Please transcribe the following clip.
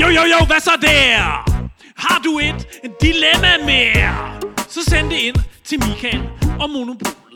Jo, jo, jo, hvad så der? Har du et dilemma mere? Så send det ind til Michael og Monopol.